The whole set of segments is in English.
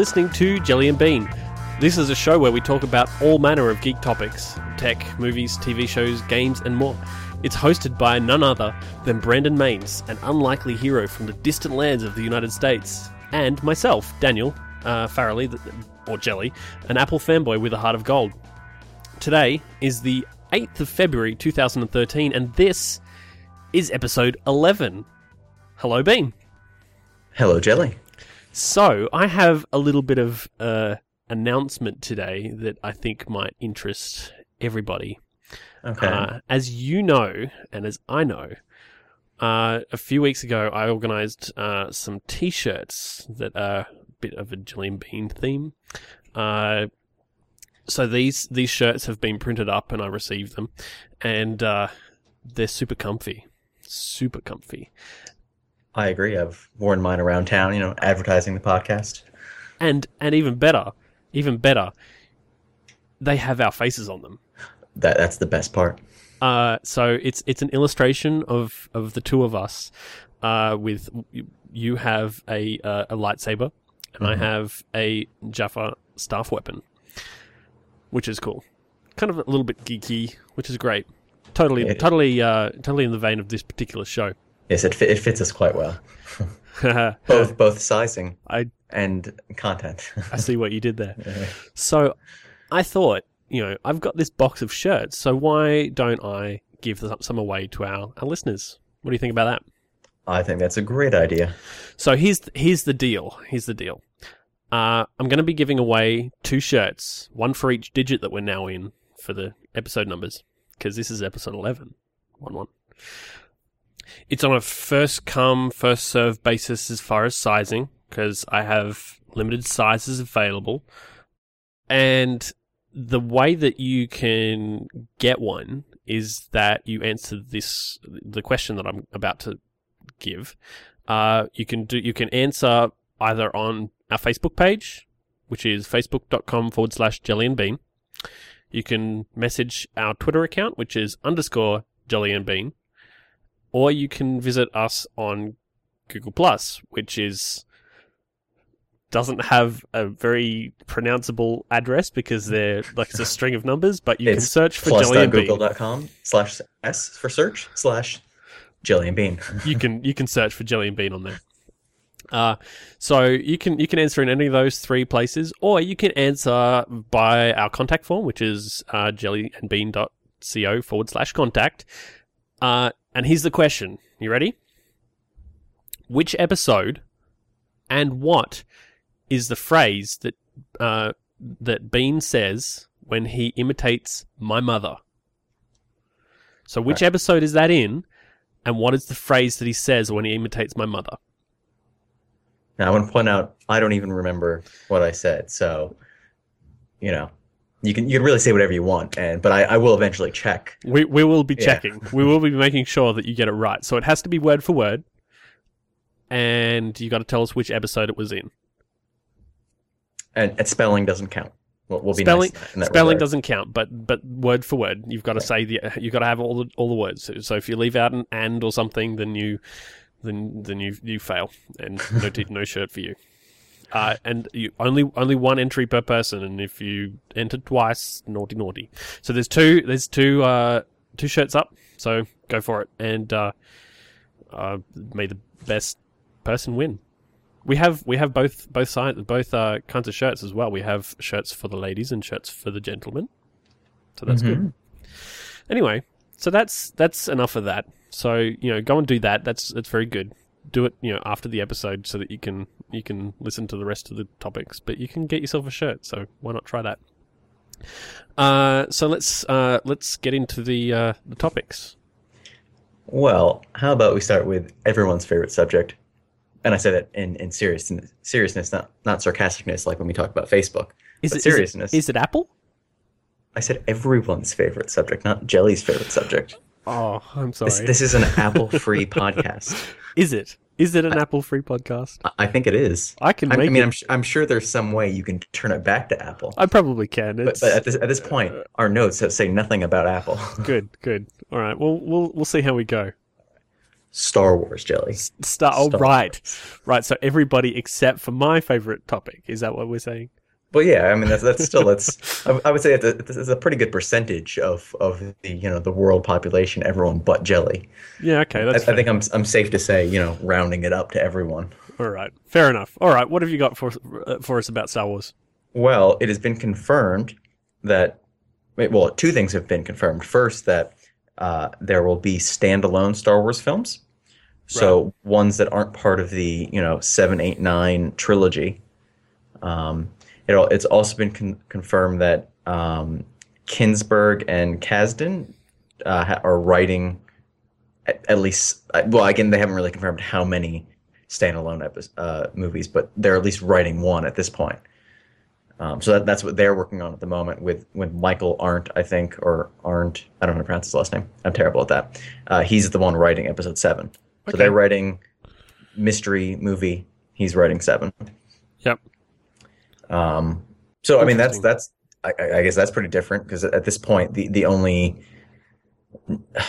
listening to Jelly and Bean. This is a show where we talk about all manner of geek topics tech, movies, TV shows, games, and more. It's hosted by none other than Brandon Maines, an unlikely hero from the distant lands of the United States, and myself, Daniel uh, Farrelly, or Jelly, an Apple fanboy with a heart of gold. Today is the 8th of February 2013, and this is episode 11. Hello, Bean. Hello, Jelly. So, I have a little bit of uh, announcement today that I think might interest everybody. Okay. Uh, as you know, and as I know, uh, a few weeks ago I organised uh, some T-shirts that are a bit of a Jelly and Bean theme. Uh, so these these shirts have been printed up, and I received them, and uh, they're super comfy, super comfy, I agree. I've worn mine around town, you know, advertising the podcast. and and even better, even better, they have our faces on them. That that's the best part. Uh, so it's it's an illustration of of the two of us. Uh, with you have a uh, a lightsaber, and I have a Jaffa staff weapon, which is cool. Kind of a little bit geeky, which is great. Totally, It- totally, uh, totally in the vein of this particular show. Yes, it, fit, it fits us quite well. Both both sizing I and content. I see what you did there. So I thought, you know, I've got this box of shirts, so why don't I give some away to our, our listeners? What do you think about that? I think that's a great idea. So here's here's the deal. Here's the deal. Uh, I'm going to be giving away two shirts, one for each digit that we're now in for the episode numbers, because this is episode 11. One one. It's on a first come first serve basis as far as sizing, because I have limited sizes available, and the way that you can get one is that you answer this the question that I'm about to give. Uh, you can do you can answer either on our Facebook page, which is facebook.com forward slash jelly and bean. You can message our Twitter account, which is underscore jelly and bean, or you can visit us on Google Plus, which is doesn't have a very pronounceable address because they're like it's a string of numbers, but you can search for jelly and bean. plus.google.com slash s for search slash jelly and bean. you can you can search for jelly and bean on there. Uh, so you can you can answer in any of those three places, or you can answer by our contact form, which is uh, jellyandbean.co forward slash contact. Uh, and here's the question: You ready? Which episode and what is the phrase that uh, that Bean says when he imitates my mother? So, which Right. episode is that in? And what is the phrase that he says when he imitates my mother? Now I want to point out I don't even remember what I said, so you know. You can you can really say whatever you want, and but I, I will eventually check. We we will be Yeah. checking. we will be making sure that you get it right. So it has to be word for word, and you got to tell us which episode it was in. And, and spelling doesn't count. We'll, we'll be spelling nice that spelling regard. doesn't count, but but word for word, you've got to say the you've got to have all the all the words. So, so if you leave out an and or something, then you then then you you fail, and no no shirt for you. Uh, and you only only one entry per person, and if you enter twice, naughty naughty. So there's two there's two uh two shirts up. So go for it, and uh, uh, may the best person win. We have we have both both sides both uh, kinds of shirts as well. We have shirts for the ladies and shirts for the gentlemen. So that's good. Anyway, so that's that's enough of that. So you know, go and do that. That's that's very good. Do it you know after the episode so that you can you can listen to the rest of the topics. But you can get yourself a shirt. So why not try that? Uh, so let's uh, let's get into the uh, the topics. Well, how about we start with everyone's favorite subject? And I say that in, in serious, seriousness, not, not sarcasticness, like when we talk about Facebook. Is But it is seriousness. it, is it Apple? I said everyone's favorite subject, not Jelly's favorite subject. Oh, I'm sorry. This, this is an Apple free podcast. is it? Is it an Apple free podcast? I- think it is. I can I, make I mean, it. I'm, I'm sure there's some way you can turn it back to Apple. I probably can. But, but at this at this point, our notes say nothing about Apple. good, good. All right. Well, we'll we'll see how we go. Star Wars jelly. Star. Oh, Star right, right. So everybody except for my favorite topic. Is that what we're saying? But yeah, I mean that's that's still that's I, I would say it's this is a pretty good percentage of of the you know the world population, everyone but jelly. Yeah. Okay. I, That's. I think I'm I'm safe to say you know rounding it up to everyone. All right. Fair enough. All right. What have you got for uh, for us about Star Wars? Well, it has been confirmed that well, two things have been confirmed. First, that uh, there will be standalone Star Wars films, so ones that aren't part of the you know seven, eight, nine trilogy. Um, it, it's also been con- confirmed that um, Kinberg and Kasdan uh, ha- are writing at, at least. uh, Well, again, they haven't really confirmed how many standalone epi- uh, movies, but they're at least writing one at this point. Um, so that, that's what they're working on at the moment with with Michael Arndt, I think, or Arndt. I don't know how to pronounce his last name. I'm terrible at that. Uh, he's the one writing episode seven. So they're writing mystery movie. He's writing seven. Yep. Um, so I mean that's that's I, I guess that's pretty different because at this point the the only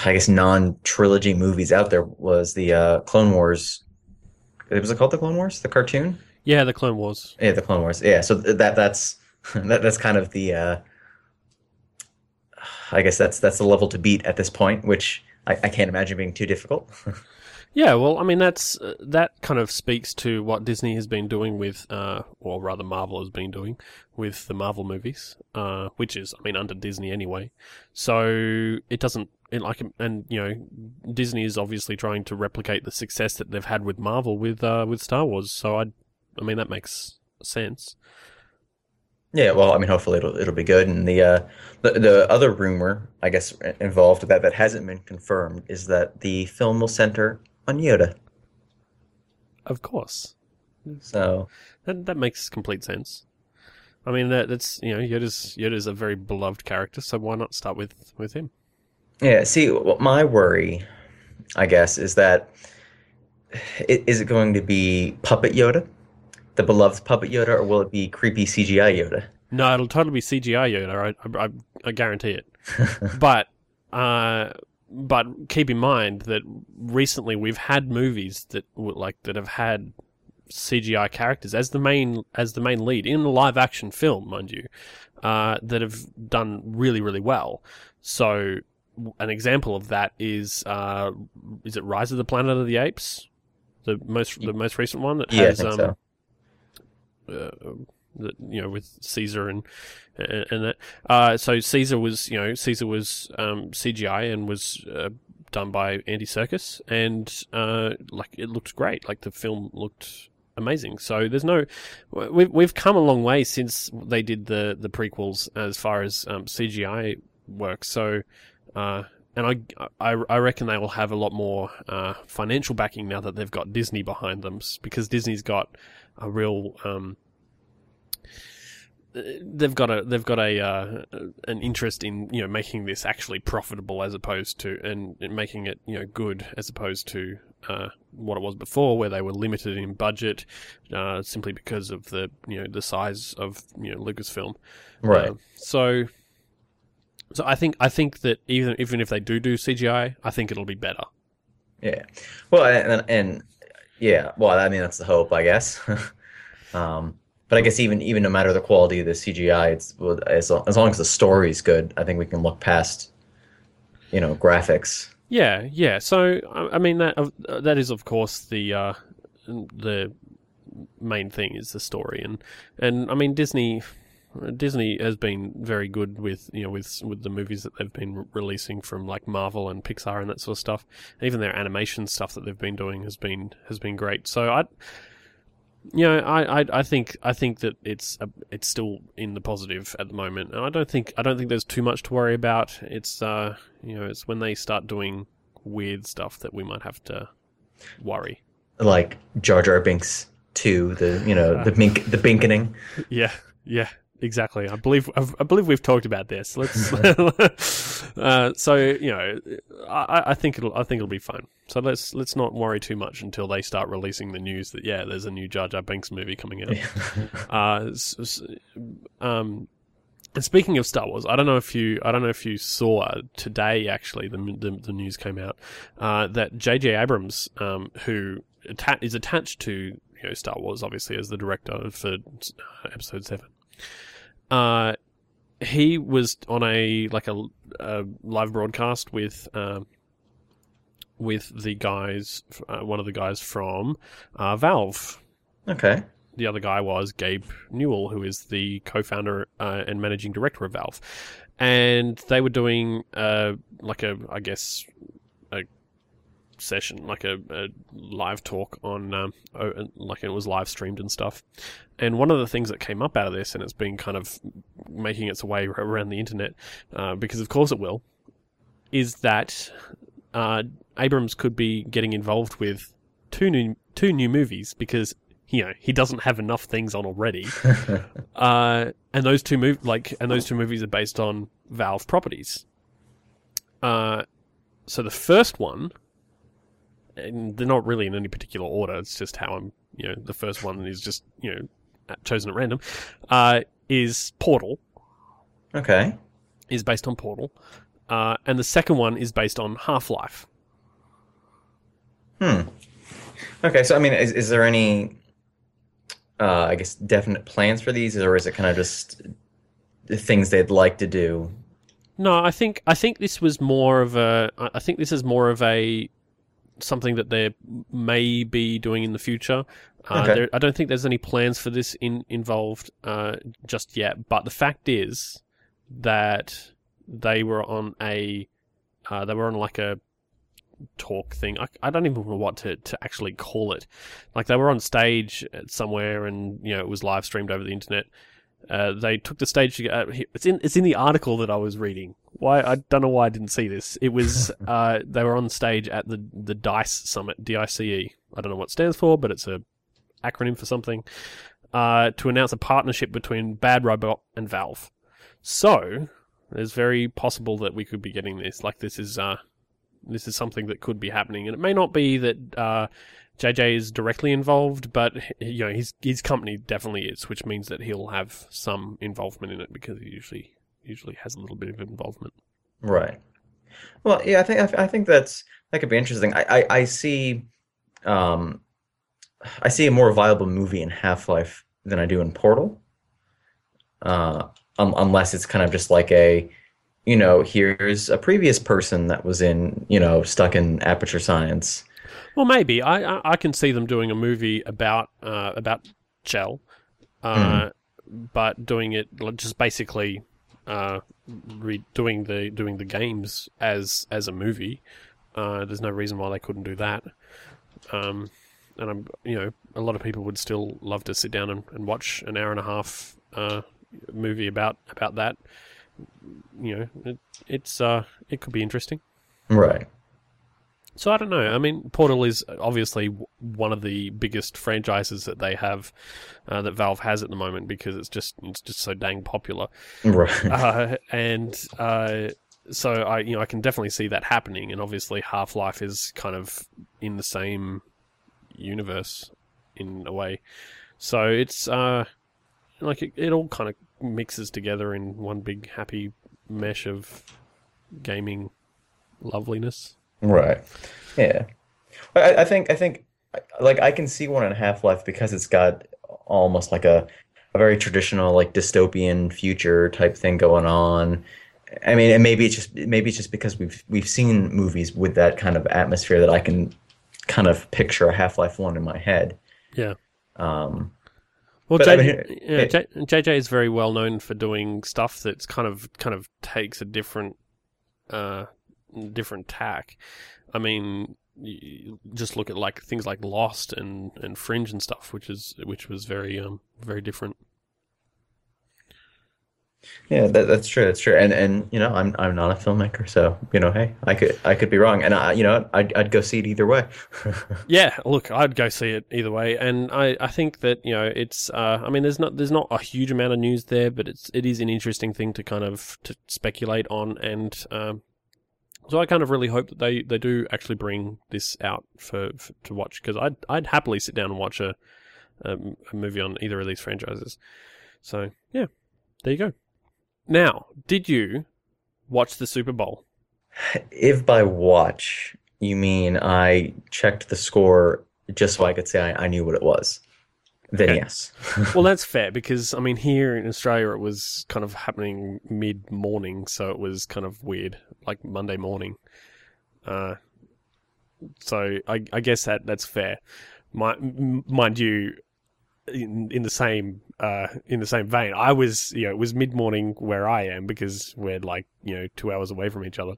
I guess non trilogy movies out there was the uh, Clone Wars. Was it called the Clone Wars? The cartoon? Yeah, the Clone Wars. Yeah, the Clone Wars. Yeah, so that that's that, that's kind of the uh, I guess that's that's the level to beat at this point, which I, I can't imagine being too difficult. Yeah, well, I mean that's uh, that kind of speaks to what Disney has been doing with, uh, or rather Marvel has been doing with the Marvel movies, uh, which is, I mean, under Disney anyway. So it doesn't it like, and you know, Disney is obviously trying to replicate the success that they've had with Marvel with uh, with Star Wars. So I, I mean, that makes sense. yeah, well, I mean, hopefully it'll it'll be good. And the uh, the the other rumor, I guess, involved that that hasn't been confirmed is that the film will center on Yoda. Of course, So that that makes complete sense. I mean, that, that's you know, Yoda's Yoda's a very beloved character, so why not start with with him? yeah, see, my worry, I guess, is that i- it going to be puppet Yoda, the beloved puppet Yoda, or will it be creepy CGI Yoda? No, it'll totally be CGI Yoda. I, I, I guarantee it. but, uh, but keep in mind that recently we've had movies that like that have had CGI characters as the main as the main lead in a live action film, mind you, uh, that have done really really well. So, an example of that is uh, is it Rise of the Planet of the Apes, the most the most recent one that Yeah, I has think um, so. uh, that you know with Caesar and and, that. Uh, so Caesar was you know Caesar was um, CGI and was uh, done by Andy Serkis and uh, like it looked great. Like the film looked amazing. So there's no we've we've come a long way since they did the the prequels as far as um, CGI works. So. Uh, and I, I, I reckon they will have a lot more uh, financial backing now that they've got Disney behind them, because Disney's got a real um, they've got a they've got a uh, an interest in you know making this actually profitable as opposed to and, making it you know good as opposed to uh, what it was before where they were limited in budget uh, simply because of the you know the size of you know Lucasfilm. Right. Uh, so so I think I think that even even if they do do CGI, I think it'll be better. Yeah. Well, and, and yeah, well, I mean that's the hope, I guess. um, but I guess even even no matter the quality of the CGI, it's as long, as long as the story's good, I think we can look past, you know, graphics. Yeah, yeah. So I, I mean that uh, that is of course the uh, the main thing is the story, and and I mean Disney Disney has been very good with you know with with the movies that they've been releasing from like Marvel and Pixar and that sort of stuff. Even their animation stuff that they've been doing has been has been great. So I. You know, I, I, I think I think that it's a, it's still in the positive at the moment, and I don't think I don't think there's too much to worry about. It's uh, you know, it's when they start doing weird stuff that we might have to worry. Like Jar Jar Binks 2, the you know the bink the binkening. Yeah, yeah, exactly. I believe I've, I believe we've talked about this. Let's. uh, so you know, I, I think it'll I think it'll be fun. So let's let's not worry too much until they start releasing the news that yeah, there's a new Jar Jar Binks movie coming out. uh, um, And speaking of Star Wars, I don't know if you I don't know if you saw today actually the the, the news came out uh, that J.J. Abrams, um, who atta- is attached to you know Star Wars, obviously as the director for uh, Episode Seven, uh, he was on a like a, a live broadcast with. Um, with the guys, uh, one of the guys from uh, Valve, Okay. the other guy was Gabe Newell, who is the co-founder uh, and managing director of Valve, and they were doing uh, like a, I guess, session, like a, a live talk on, um, like it was live streamed and stuff. And one of the things that came up out of this, and it's been kind of making its way around the internet, uh, because of course it will, is that uh, Abrams could be getting involved with two new two new movies because you know he doesn't have enough things on already. uh, and those two mov- like and those two movies are based on Valve properties. Uh, so the first one, and they're not really in any particular order. It's just how I'm. You know, the first one is just you know chosen at random. Uh, is Portal Okay. is based on Portal, uh, and the second one is based on Half Life. Hmm. Okay, so I mean, is is there any, uh, I guess, definite plans for these, or is it kind of just things they'd like to do? No, I think I think this was more of a. I think this is more of a something that they may be doing in the future. Uh, Okay. there, I don't think there's any plans for this in, involved uh, just yet. But the fact is that they were on a uh, they were on like a talk thing. I, I don't even know what to, to actually call it. Like they were on stage somewhere, and you know it was live streamed over the internet. Uh, they took the stage. To, uh, it's in it's in the article that I was reading. Why I don't know why I didn't see this. It was uh, they were on stage at the the Dice Summit, D I C E. I don't know what it stands for, but it's a acronym for something. Uh, to announce a partnership between Bad Robot and Valve. So it's very possible that we could be getting this. Like this is uh, this is something that could be happening, and it may not be that uh, JJ is directly involved, but you know his his company definitely is, which means that he'll have some involvement in it because he usually usually has a little bit of involvement. Right. Well, yeah, I think I, think that's that could be interesting. I I, I see, um, I see a more viable movie in Half-Life than I do in Portal. Uh, um, unless it's kind of just like a, you know, here's a previous person that was in, you know, stuck in Aperture Science. Well, maybe I I, I can see them doing a movie about uh, about Chell, uh, but doing it just basically uh, re- doing the doing the games as as a movie. Uh, there's no reason why they couldn't do that. Um, and I'm you know a lot of people would still love to sit down and, and watch an hour and a half uh, movie about about that. You know, it, it's uh, it could be interesting. Right. So I don't know. I mean, Portal is obviously one of the biggest franchises that they have, uh, that Valve has at the moment because it's just it's just so dang popular. Right. Uh, and uh, so I you know I can definitely see that happening. And obviously, Half Life is kind of in the same universe in a way. So it's uh, like it, it all kind of mixes together in one big happy mesh of gaming loveliness. Right. Yeah. I, I think I think like I can see one in Half-Life because it's got almost like a a very traditional like dystopian future type thing going on. I mean, and maybe it's just maybe it's just because we've we've seen movies with that kind of atmosphere that I can kind of picture a Half-Life 1 in my head. Yeah. Um, Well, But, I JJ, mean, yeah, J, JJ is very well known for doing stuff that's kind of kind of takes a different uh different tack. I mean, just look at like things like Lost and, and Fringe and stuff, which is which was very um very different. Yeah, that, that's true. That's true. And and you know, I'm I'm not a filmmaker, so you know, hey, I could I could be wrong, and I you know, I'd I'd go see it either way. Yeah, look, I'd go see it either way, and I, I think that you know it's uh, I mean there's not there's not a huge amount of news there, but it's it is an interesting thing to kind of to speculate on, and um, so I kind of really hope that they, they do actually bring this out for, for to watch because I'd I'd happily sit down and watch a, a a movie on either of these franchises. So yeah, there you go. Now, did you watch the Super Bowl? If by watch you mean I checked the score just so I could say I, I knew what it was, then Okay. yes. Well, that's fair because I mean, here in Australia, it was kind of happening mid morning, so it was kind of weird, like Monday morning. Uh, so I, I guess that that's fair. Mi- m- mind you, in in the same uh, in the same vein, I was you know it was mid morning where I am because we're like you know two hours away from each other,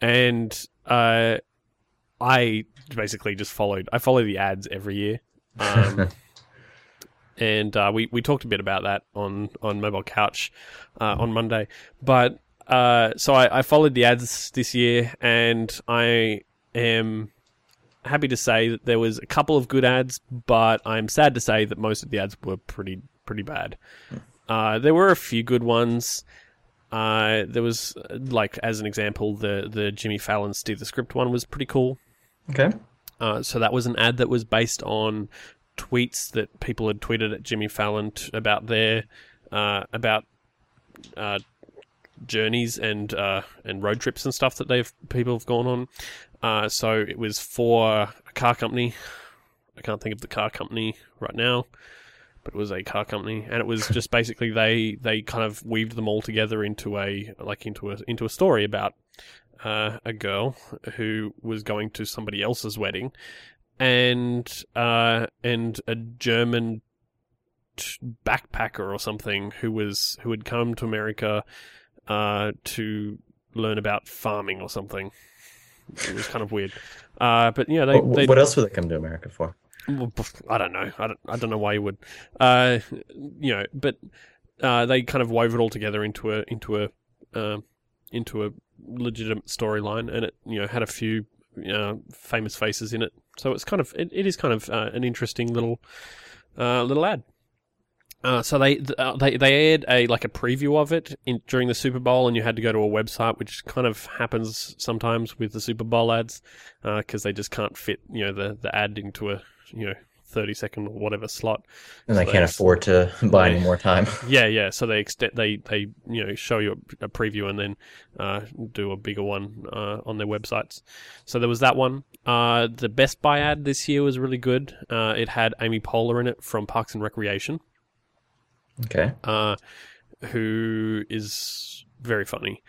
and uh, I basically just followed. I follow the ads every year. Um, and uh, we we talked a bit about that on on mobile couch uh, on Monday. But uh, so I, I followed the ads this year, and I am happy to say that there was a couple of good ads, but I'm sad to say that most of the ads were pretty pretty bad. Uh, there were a few good ones. Uh, there was like as an example, the the Jimmy Fallon Steer the Script one was pretty cool. Okay. Uh, so that was an ad that was based on tweets that people had tweeted at Jimmy Fallon t- about their uh, about uh, journeys and uh, and road trips and stuff that they've people have gone on. Uh, so it was for a car company. I can't think of the car company right now, but it was a car company, and it was just basically they they kind of weaved them all together into a like into a into a story about uh, a girl who was going to somebody else's wedding, and uh, and a German t- backpacker or something who was who had come to America uh, to learn about farming or something. It was kind of weird, uh, but yeah, they, What, they what else would they come to America for? I don't know. I don't, I don't know why you would. Uh, you know, but uh, they kind of wove it all together into a into a um into a legitimate storyline, and it you know had a few uh, famous faces in it. So it's kind of it, it is kind of uh, an interesting little uh, little ad. Uh, so they uh, they they aired a like a preview of it in, during the Super Bowl, and you had to go to a website, which kind of happens sometimes with the Super Bowl ads, because they just can't fit you know the the ad into a you know thirty second or whatever slot. And they So can't it's- afford to buy they- any more time. Yeah, yeah. So they extend they they you know show you a, a preview and then uh, do a bigger one uh, on their websites. So there was that one. Uh, the Best Buy ad this year was really good. Uh, it had Amy Poehler in it from Parks and Recreation, Okay. uh, who is very funny.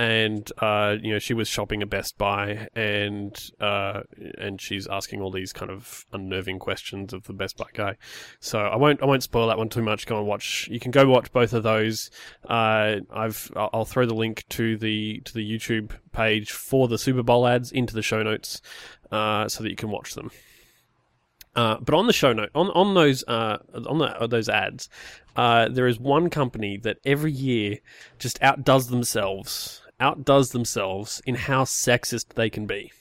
And uh, you know she was shopping at Best Buy, and uh, and she's asking all these kind of unnerving questions of the Best Buy guy. So I won't I won't spoil that one too much. Go and watch. You can go watch both of those. Uh, I've I'll throw the link to the to the YouTube page for the Super Bowl ads into the show notes, uh, so that you can watch them. Uh, but on the show note, on on those uh, on the, those ads, uh, there is one company that every year just outdoes themselves, outdoes themselves in how sexist they can be.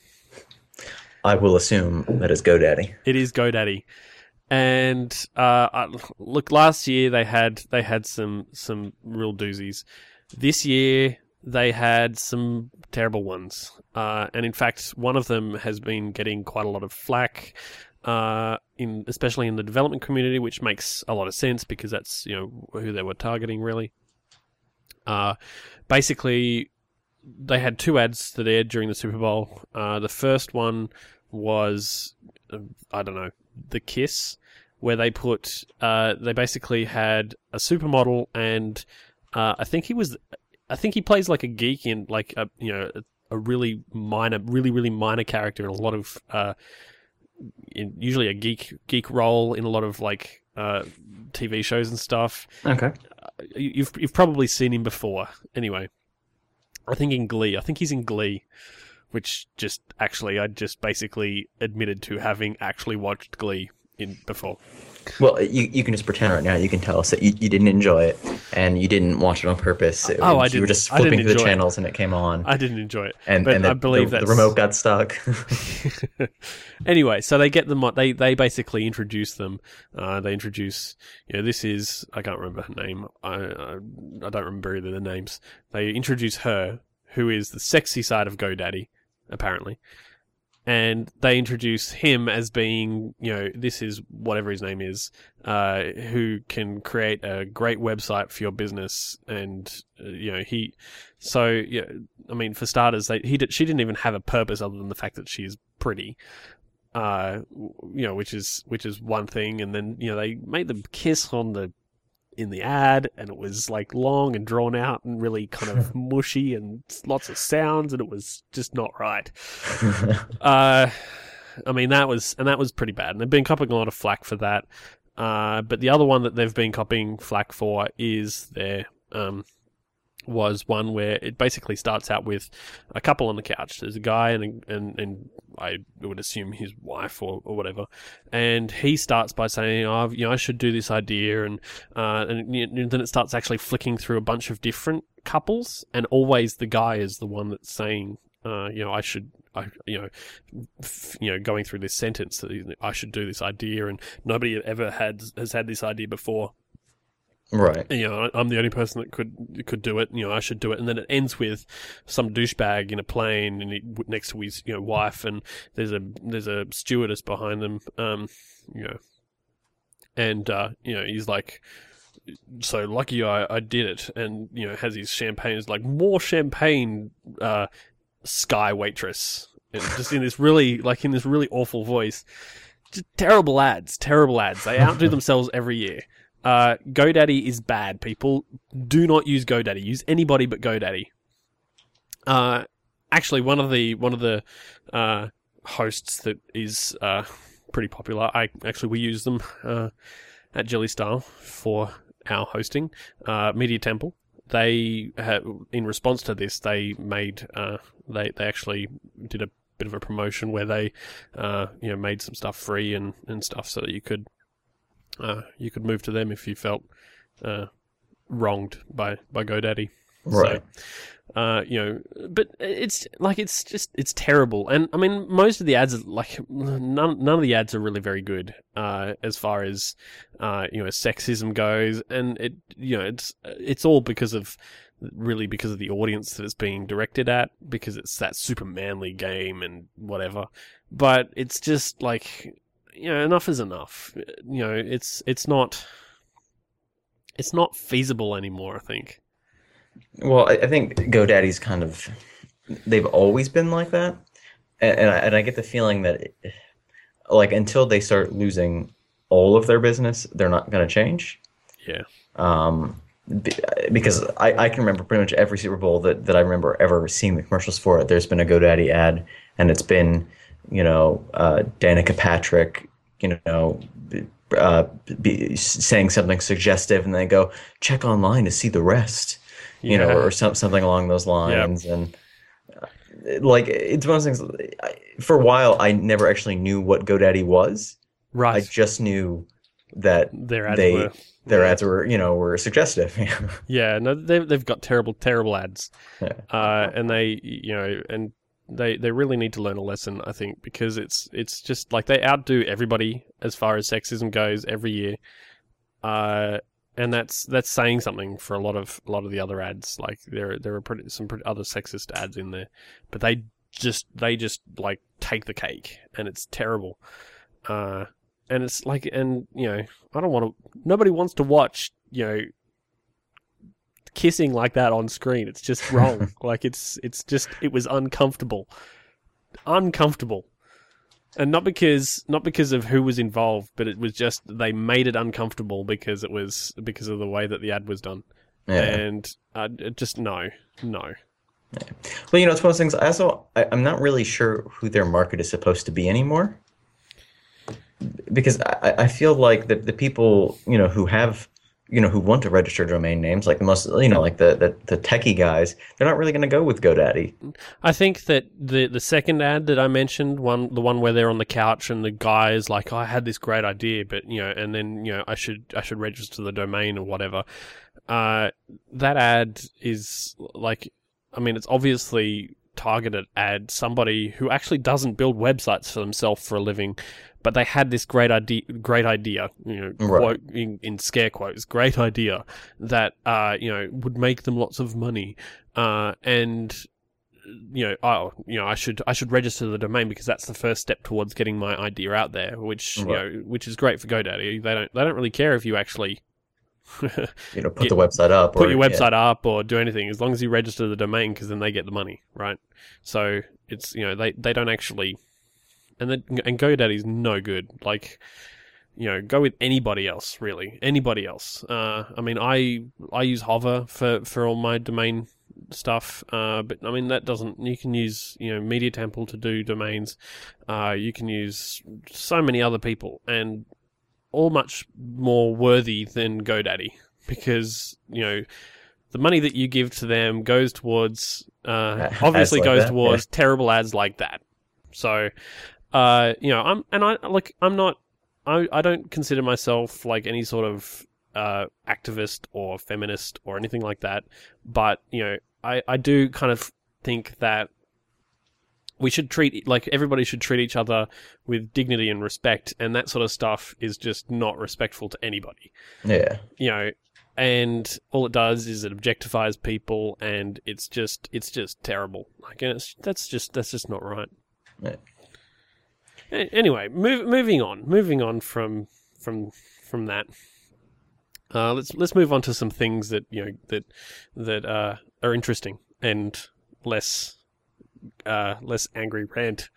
I will assume that is GoDaddy. It is GoDaddy, and uh, I- look, last year they had they had some some real doozies. This year they had some terrible ones, uh, and in fact, one of them has been getting quite a lot of flack. Uh, in especially in the development community, which makes a lot of sense because that's you know who they were targeting really. Uh, basically, they had two ads that aired during the Super Bowl. Uh, the first one was uh, I don't know the Kiss, where they put uh, they basically had a supermodel and uh, I think he was I think he plays like a geek in like a you know a, a really minor really really minor character in a lot of uh, in, usually a geek geek role in a lot of like uh, TV shows and stuff Okay. you've you've probably seen him before. Anyway, I think in Glee. I think he's in Glee, which just actually I just basically admitted to having actually watched Glee in before. Well, you, you can just pretend right now. You can tell us that you, you didn't enjoy it and you didn't watch it on purpose. It Oh, I was- You were just flipping through the enjoy it. channels and it came on. I didn't enjoy it, and but and the, I believe that the remote got stuck. anyway, so they get them. on- They they basically introduce them. Uh, they introduce. You know, this is I can't remember her name. I I, I don't remember either the names. They introduce her, who is the sexy side of GoDaddy, apparently, and they introduce him as being, you know, this is whatever his name is, uh, who can create a great website for your business, and uh, you know he, so yeah, I mean, for starters, they he did, she didn't even have a purpose other than the fact that she is pretty, uh, you know, which is which is one thing, and then you know they made them kiss on the in the ad, and it was like long and drawn out and really kind of mushy and lots of sounds, and it was just not right. uh, I mean, that was and that was pretty bad, and they've been copying a lot of flack for that. Uh, but the other one that they've been copying flack for is their um, was one where it basically starts out with a couple on the couch. There's a guy and and and I would assume his wife or, or whatever, and he starts by saying, "Oh, you know, I should do this idea," and uh, and then it starts actually flicking through a bunch of different couples, and always the guy is the one that's saying, uh, "You know, I should." I, you know, f- you know, going through this sentence that I should do this idea, and nobody ever had has had this idea before right. you know, I'm the only person that could could do it. You know, I should do it. And then it ends with some douchebag in a plane and he, next to his you know wife, and there's a there's a stewardess behind them. Um, you know, and uh, you know he's like. So lucky I, I did it, and you know has his champagne. Is like more champagne, uh, sky waitress, and just in this really like in this really awful voice. Just terrible ads, terrible ads. They outdo themselves every year. Uh, GoDaddy is bad, people. Do not use GoDaddy. Use anybody but GoDaddy. Uh, actually, one of the one of the uh, hosts that is uh, pretty popular. I actually we use them uh, at Jelly Style for our hosting. Uh, Media Temple. They in response to this, they made they they actually did a bit of a promotion where they you know made some stuff free and, and stuff so that you could uh, you could move to them if you felt uh, wronged by by GoDaddy. Right. So, uh, you know, but it's like it's just it's terrible, and I mean most of the ads are like none none of the ads are really very good uh, as far as uh, you know sexism goes, and it you know it's it's all because of really because of the audience that it's being directed at because it's that super manly game and whatever, but it's just like you know, enough is enough. You know, it's it's not it's not feasible anymore. I think. Well, I, I think GoDaddy's kind of they've always been like that, and, and I, and I get the feeling that it, like until they start losing all of their business, they're not going to change. Yeah. Um, because I, I can remember pretty much every Super Bowl that, that I remember ever seeing the commercials for it. There's been a GoDaddy ad, and it's been, you know, uh, Danica Patrick, you know, uh, be, saying something suggestive, and then go check online to see the rest, you know, or some, something along those lines. And uh, like, it's one of those things. I, for a while, I never actually knew what GoDaddy was. Right. I just knew that Their ads they were. their yeah. ads were, you know, were suggestive. Yeah, no, they've they've got terrible, terrible ads, Yeah. uh, and they, you know, and they they really need to learn a lesson, I think, because it's it's just like they outdo everybody as far as sexism goes every year, uh, and that's that's saying something for a lot of a lot of the other ads. Like there there are pretty, some pretty other sexist ads in there, but they just they just like take the cake, and it's terrible. Uh, and it's like, and you know, I don't want to. Nobody wants to watch, you know, kissing like that on screen. It's just wrong. like it's it's just it was uncomfortable, uncomfortable, and not because not because of who was involved, but it was just they made it uncomfortable because it was because of the way that the ad was done. yeah. And uh, just no, no. Well, you know, it's one of those things. I also, I, I'm not really sure who their market is supposed to be anymore, because I, I feel like the the people, you know, who have, you know, who want to register domain names, like the most, you know, like the the, the techie guys, they're not really going to go with GoDaddy. I think that the the second ad that I mentioned, one the one where they're on the couch and the guy is like, "I had this great idea, but you know," and then you know, I should I should register the domain or whatever. Uh, that ad is like, I mean, it's obviously targeted ad somebody who actually doesn't build websites for themselves for a living, but they had this great idea, great idea, you know, Right. quote in, in scare quotes, great idea that uh, you know would make them lots of money, uh, and you know, oh, you know, I should I should register the domain because that's the first step towards getting my idea out there, which you know, which is great for GoDaddy. They don't they don't really care if you actually You know, put Yeah. the website up. put or, your yeah. website up or do anything as long as you register the domain because then they get the money, right? So it's you know they they don't actually, and then and GoDaddy's no good. Like you know, go with anybody else really, anybody else. Uh, I mean, I I use Hover for for all my domain stuff, uh, but I mean that doesn't. You can use you know Media Temple to do domains. Uh, you can use so many other people and all much more worthy than GoDaddy because you know the money that you give to them goes towards uh, obviously like goes that, towards terrible ads like that. So, uh, you know, I'm and I like I'm not I I don't consider myself like any sort of uh, activist or feminist or anything like that, but you know, I I do kind of think that we should treat like everybody should treat each other with dignity and respect and that sort of stuff is just not respectful to anybody Yeah. you know and all it does is it objectifies people and it's just it's just terrible like and it's that's just that's just not right Yeah. Anyway move, moving on moving on from from from that uh, let's let's move on to some things that you know that that uh, are interesting and less uh, less angry rant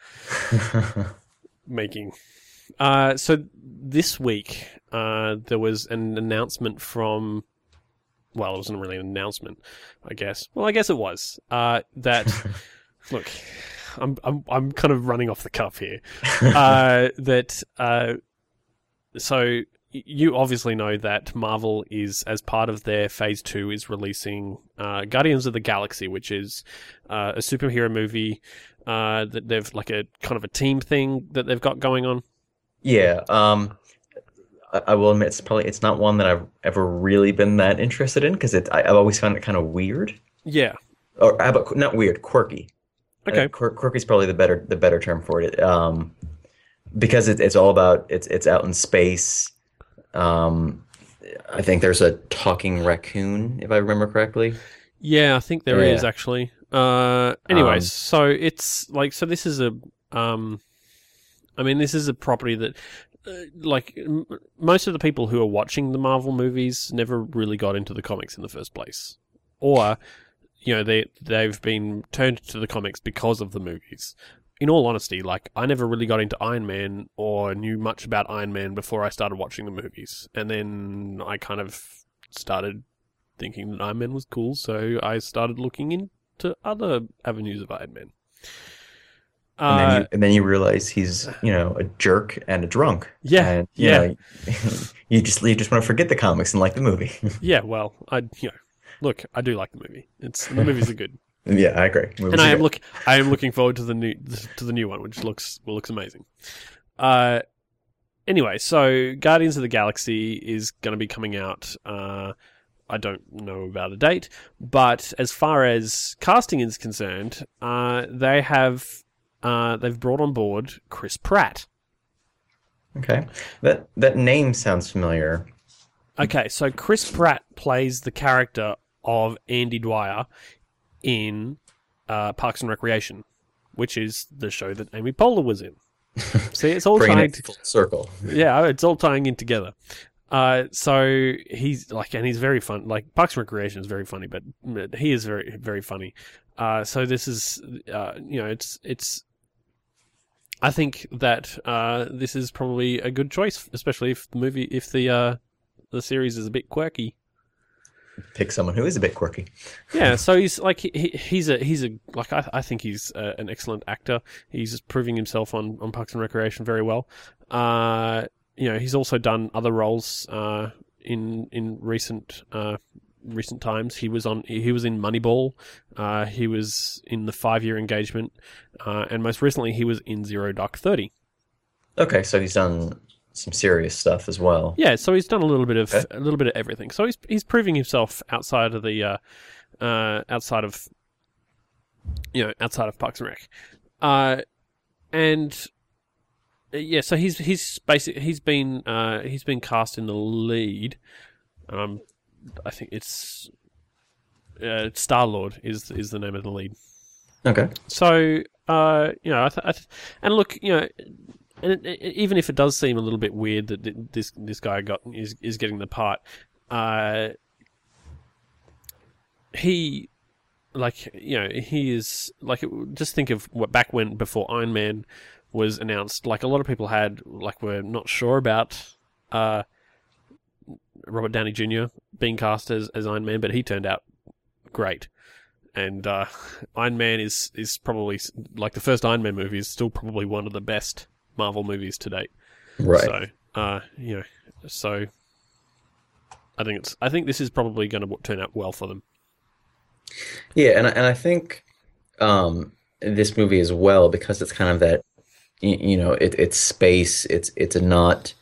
making. Uh, so this week, uh, there was an announcement from. Well, it wasn't really an announcement, I guess. Well, I guess it was. Uh, that look, I'm I'm I'm kind of running off the cuff here. Uh, that uh, so you obviously know that Marvel is, as part of their Phase Two, is releasing uh, Guardians of the Galaxy, which is uh, a superhero movie uh, that they've like a kind of a team thing that they've got going on. Yeah, um, I, I will admit it's probably it's not one that I've ever really been that interested in because it I, I've always found it kind of weird. Yeah. Or about not weird, quirky. I Okay. quir- quirky is probably the better the better term for it. Um, because it, it's all about it's it's out in space. Um, I think there's a talking raccoon, if I remember correctly. Yeah, I think there is Yeah. actually. Uh, anyways, Um, so it's like so. This is a um, I mean, this is a property that. Uh, like m- most of the people who are watching the Marvel movies never really got into the comics in the first place, or you know they they've been turned to the comics because of the movies. In all honesty, like I never really got into Iron Man or knew much about Iron Man before I started watching the movies, and then I kind of started thinking that Iron Man was cool, so I started looking into other avenues of Iron Man. And then Uh, you and then you realize he's you know a jerk and a drunk. Yeah, and, you yeah. know, you just you just want to forget the comics and like the movie. yeah, well, I you know, look, I do like the movie. It's the movies are good, yeah, I agree. Movies and I am good. look, I am looking forward to the new to the new one, which looks well, looks amazing. Uh, anyway, so Guardians of the Galaxy is going to be coming out. Uh, I don't know about a date, but as far as casting is concerned, uh, they have uh, they've brought on board Chris Pratt. Okay, that that name sounds familiar. Okay, so Chris Pratt plays the character of Andy Dwyer in uh, Parks and Recreation, which is the show that Amy Poehler was in. See, it's all tying. it circle. yeah, it's all tying in together. Uh, so he's like, and he's very fun. Like Parks and Recreation is very funny, but but he is very very funny. Uh, so this is, uh, you know, it's it's. I think that uh, this is probably a good choice, especially if the movie, if the uh, the series is a bit quirky. Pick someone who is a bit quirky. Yeah, so he's like he, he- he's a he's a like I, I think he's uh an excellent actor. He's proving himself on, on Parks and Recreation very well. Uh, you know, he's also done other roles uh, in in recent uh, recent times. He was on he was in Moneyball. Uh, he was in the Five Year Engagement, uh, and most recently he was in Zero Dark Thirty. Okay, so he's done some serious stuff as well. Yeah, so he's done a little bit of Okay. a little bit of everything. So he's he's proving himself outside of the uh, uh, outside of you know outside of Parks and Rec, uh, and yeah, so he's he's basic he's been uh, he's been cast in the lead. Um, I think it's uh, Star Lord is is the name of the lead. Okay. So, uh, you know, I th- I th- and look, you know, and it, it, even if it does seem a little bit weird that this this guy got is is getting the part, uh, he, like, you know, he is like, just think of what back when before Iron Man was announced, like a lot of people had, like, were not sure about, uh, Robert Downey Jr. being cast as as Iron Man, but he turned out great and uh, Iron Man is is probably like the first Iron Man movie is still probably one of the best Marvel movies to date. Right. So, uh, you know, so I think it's I think this is probably going to turn out well for them. Yeah, and I- and I think um, this movie as well because it's kind of that you know it, it's space. It's it's a not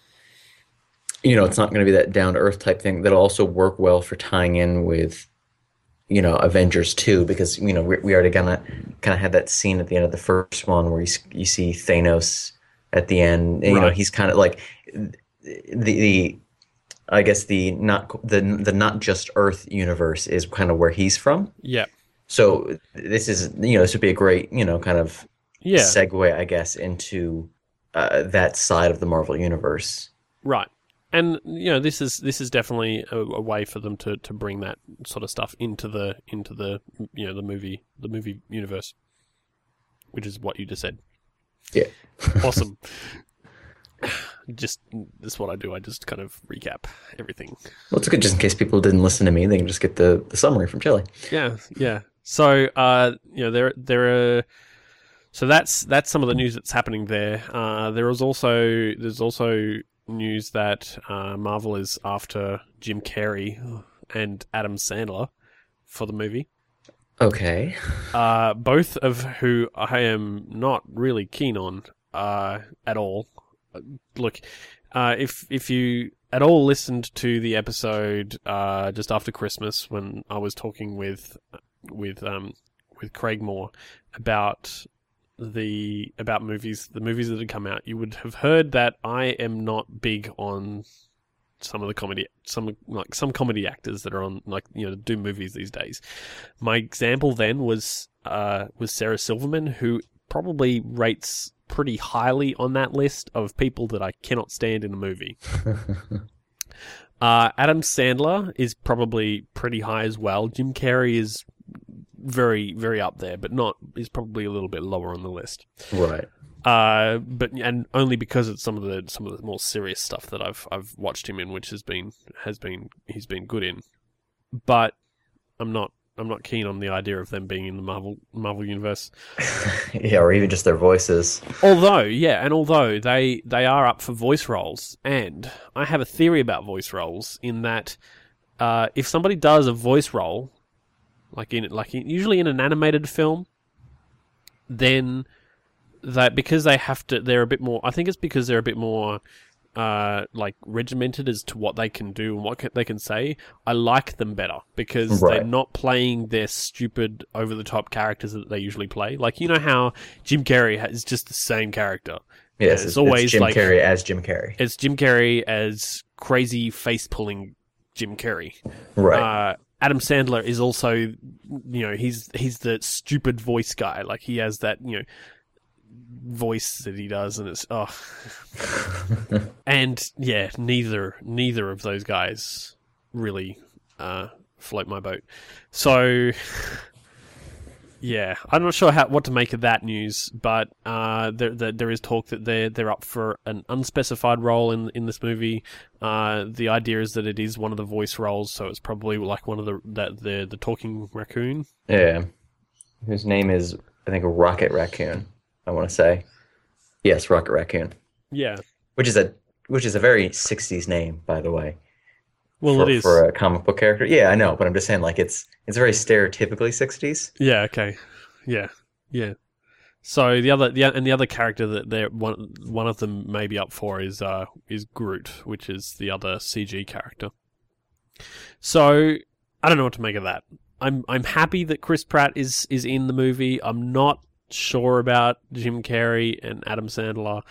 you know it's not going to be that down to earth type thing. That'll also work well for tying in with you know Avengers 2 because you know we, we already gonna kind of had that scene at the end of the first one where you, you see Thanos at the end. You know he's kind of like the the I guess the not the the not just Earth universe is kind of where he's from. Yeah, So this is, you know, this would be a great, you know, kind of yeah, segue, I guess, into uh, that side of the Marvel universe. right. And you know, this is this is definitely a, a way for them to, to bring that sort of stuff into the into the you know the movie the movie universe, which is what you just said. Yeah. awesome. just that's what I do. I just kind of recap everything. Well, it's good just in case people didn't listen to me. They can just get the, the summary from Jelly. Yeah, yeah. So, uh, you know, there there are. So that's that's some of the news that's happening there. Uh, there is also there's also news that uh, Marvel is after Jim Carrey and Adam Sandler for the movie. Okay. Uh, both of who I am not really keen on uh, at all. Look, uh, if if you at all listened to the episode uh, just after Christmas when I was talking with with um, with Craig Moore about the about movies, the movies that had come out, you would have heard that I am not big on some of the comedy, some like some comedy actors that are on like you know do movies these days. My example then was uh, was Sarah Silverman, who probably rates pretty highly on that list of people that I cannot stand in a movie. Uh, Adam Sandler is probably pretty high as well. Jim Carrey is very, very up there, but not is probably a little bit lower on the list. Right. Uh, but and only because it's some of the some of the more serious stuff that I've I've watched him in, which has been has been he's been good in. But I'm not I'm not keen on the idea of them being in the Marvel Marvel universe. yeah, or even just their voices. Although, yeah, and although they they are up for voice roles, and I have a theory about voice roles in that uh, if somebody does a voice role, like in like in, usually in an animated film, then that because they have to, they're a bit more. I think it's because they're a bit more uh, like regimented as to what they can do and what ca- they can say. I like them better because they're not playing their stupid over the top characters that they usually play. Like you know how Jim Carrey is just the same character. Yes, it's always Jim like- Carrey as Jim Carrey. It's Jim Carrey as crazy face pulling Jim Carrey. Right. Uh, Adam Sandler is also, you know, he's he's the stupid voice guy. Like he has that, you know, voice that he does, and it's oh, and yeah, neither neither of those guys really uh, float my boat. So. Yeah, I'm not sure how what to make of that news, but uh, there, there there is talk that they're they're up for an unspecified role in in this movie. Uh, the idea is that it is one of the voice roles, so it's probably like one of the that the the talking raccoon. yeah. Whose name is, I think, Rocket Raccoon. I want to say. Yes, Rocket Raccoon. Yeah, Which is a which is a very '60s name, by the way. well, for, it is. for a comic book character. Yeah, I know, but I'm just saying, like, it's it's very stereotypically '60s. Yeah. Okay. Yeah. Yeah. So the other the and the other character that they're one one of them may be up for is uh is Groot, which is the other CG character. So I don't know what to make of that. I'm I'm happy that Chris Pratt is is in the movie. I'm not sure about Jim Carrey and Adam Sandler.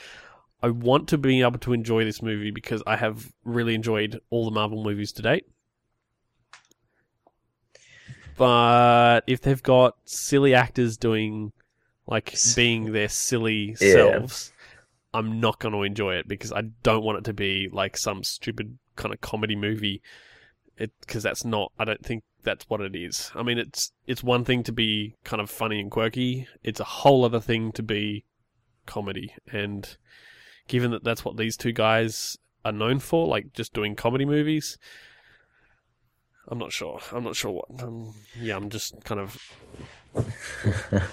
I want to be able to enjoy this movie because I have really enjoyed all the Marvel movies to date. but if they've got silly actors doing like being their silly Yeah. selves, I'm not going to enjoy it because I don't want it to be like some stupid kind of comedy movie. Because that's not. I don't think that's what it is. I mean, it's it's one thing to be kind of funny and quirky. It's a whole other thing to be comedy. And given that that's what these two guys are known for, like just doing comedy movies, I'm not sure. I'm not sure what. Um, yeah, I'm just kind of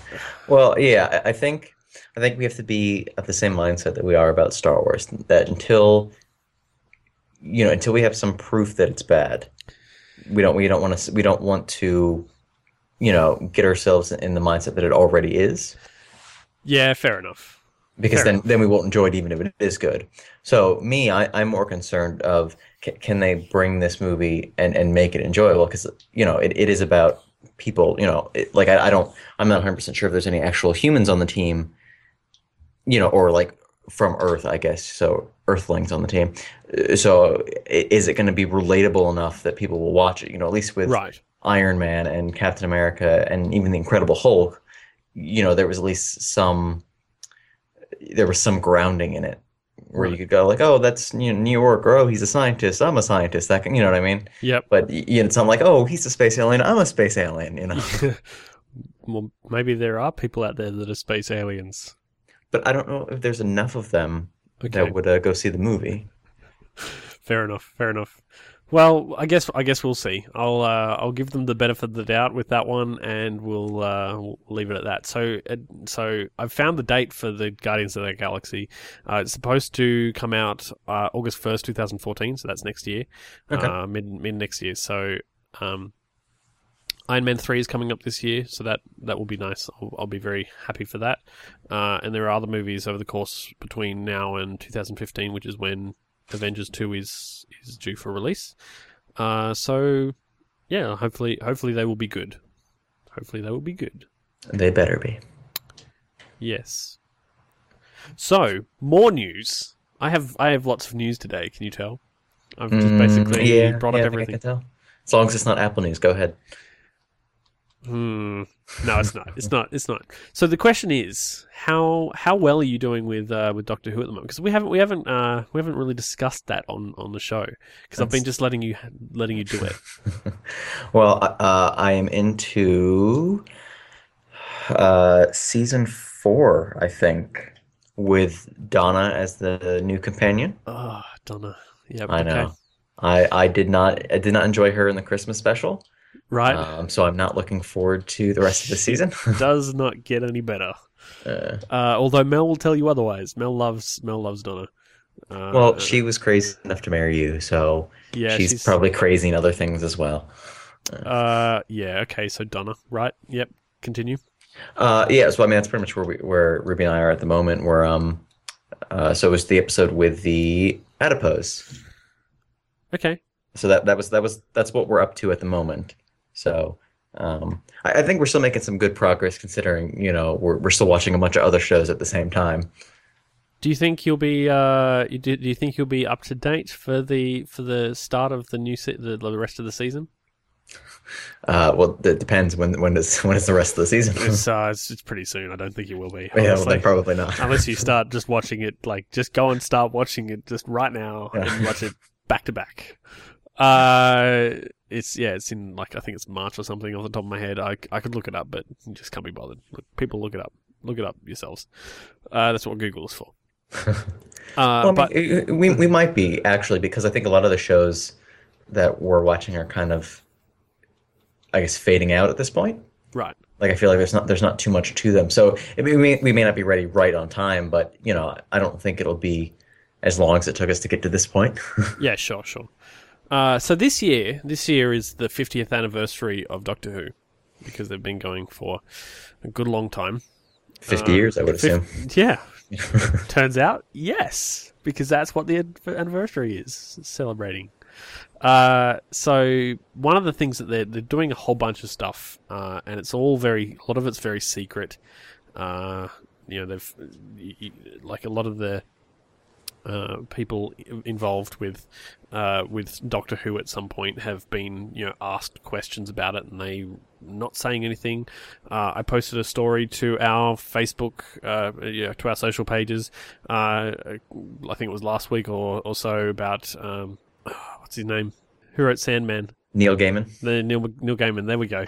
Well, yeah, I think I think we have to be of the same mindset that we are about Star Wars. That until you know, until we have some proof that it's bad, we don't we don't want to we don't want to you know get ourselves in the mindset that it already is yeah, fair enough. because Fair then enough. then we won't enjoy it even if it is good. So me, I, I'm more concerned of can, can they bring this movie and, and make it enjoyable because you know it, it is about people. You know, it, like I, I don't I'm not 100 percent sure if there's any actual humans on the team. You know, or like from Earth, I guess. So Earthlings on the team. So is it going to be relatable enough that people will watch it? You know, at least with Right. Iron Man and Captain America and even the Incredible Hulk, you know, there was at least some there was some grounding in it where you could go like, oh, that's you know, New York, or oh, he's a scientist, I'm a scientist. That can, you know what I mean? Yep. But you know, it's not like, oh, he's a space alien, I'm a space alien, you know. well, maybe there are people out there that are space aliens. But I don't know if there's enough of them Okay. that would uh, go see the movie. Fair enough. Fair enough. Well, I guess I guess we'll see. I'll uh, I'll give them the benefit of the doubt with that one, and we'll, uh, we'll leave it at that. So uh, so I've found the date for the Guardians of the Galaxy. Uh, it's supposed to come out uh, August first, two thousand fourteen. So that's next year, Okay. uh, mid mid next year. So um, Iron Man three is coming up this year, so that that will be nice. I'll, I'll be very happy for that. Uh, and there are other movies over the course between now and 2015, which is when Avengers two is is due for release. Uh, so yeah, hopefully hopefully they will be good. Hopefully they will be good. They better be. Yes. So more news. I have I have lots of news today. Can you tell? I've just Mm, basically yeah, brought yeah, up I think I everything. can tell. As long as it's not Apple News, go ahead. Hmm. No, it's not. It's not. It's not. So the question is, how how well are you doing with uh, with Doctor Who at the moment? Because we haven't we haven't uh, we haven't really discussed that on, on the show. Because I've been just letting you letting you do it. Well, uh, I am into uh, season four, I think, with Donna as the new companion. Oh, Donna. Yeah. I okay. know. I I did not I did not enjoy her in the Christmas special, Right. um, so I'm not looking forward to the rest of the season. Does not get any better. Uh, Uh, although Mel will tell you otherwise. Mel loves Mel loves Donna. Uh, well, she was crazy enough to marry you, so yeah she's, probably crazy in other things as well. uh yeah okay so Donna right yep continue Uh, yeah, so I mean that's pretty much where we, where Ruby and I are at the moment. Where um, uh, so it was the episode with the adipose. okay So that that was that was that's what we're up to at the moment. So um, I, I think we're still making some good progress considering you know we're we're still watching a bunch of other shows at the same time. do you think you'll be uh do, do you think you'll be up to date for the for the start of the new se- the, the rest of the season Uh, well, it depends when when is when is the rest of the season. it's uh it's, it's pretty soon I don't think you will be yeah, well, then probably not. unless you start just watching it like just go and start watching it just right now Yeah. and watch it back to back uh it's yeah it's in like i think it's march or something off the top of my head. I, I could look it up but just can't be bothered. Look, people look it up. Look it up yourselves. Uh that's what google is for. Uh Well, but we we might be actually because I think a lot of the shows that we're watching are kind of, I guess, fading out at this point. right. Like I feel like there's not there's not too much to them. So we may, we may not be ready right on time, but you know I don't think it'll be as long as it took us to get to this point. yeah sure sure uh so this year this year is the 50th anniversary of doctor who because they've been going for a good long time Fifty Uh, years, I would assume. Yeah Turns out, yes, because that's what the anniversary is celebrating. Uh, so one of the things that they're they're doing a whole bunch of stuff, uh, and it's all very a lot of it's very secret. Uh, you know, they've like a lot of the uh, people involved with uh, with Doctor Who at some point have been you know asked questions about it and they not saying anything. Uh, I posted a story to our Facebook, uh, yeah, to our social pages. Uh, I think it was last week or, or so about um, what's his name? Who wrote Sandman? Neil Gaiman. The Neil Neil Gaiman. There we go.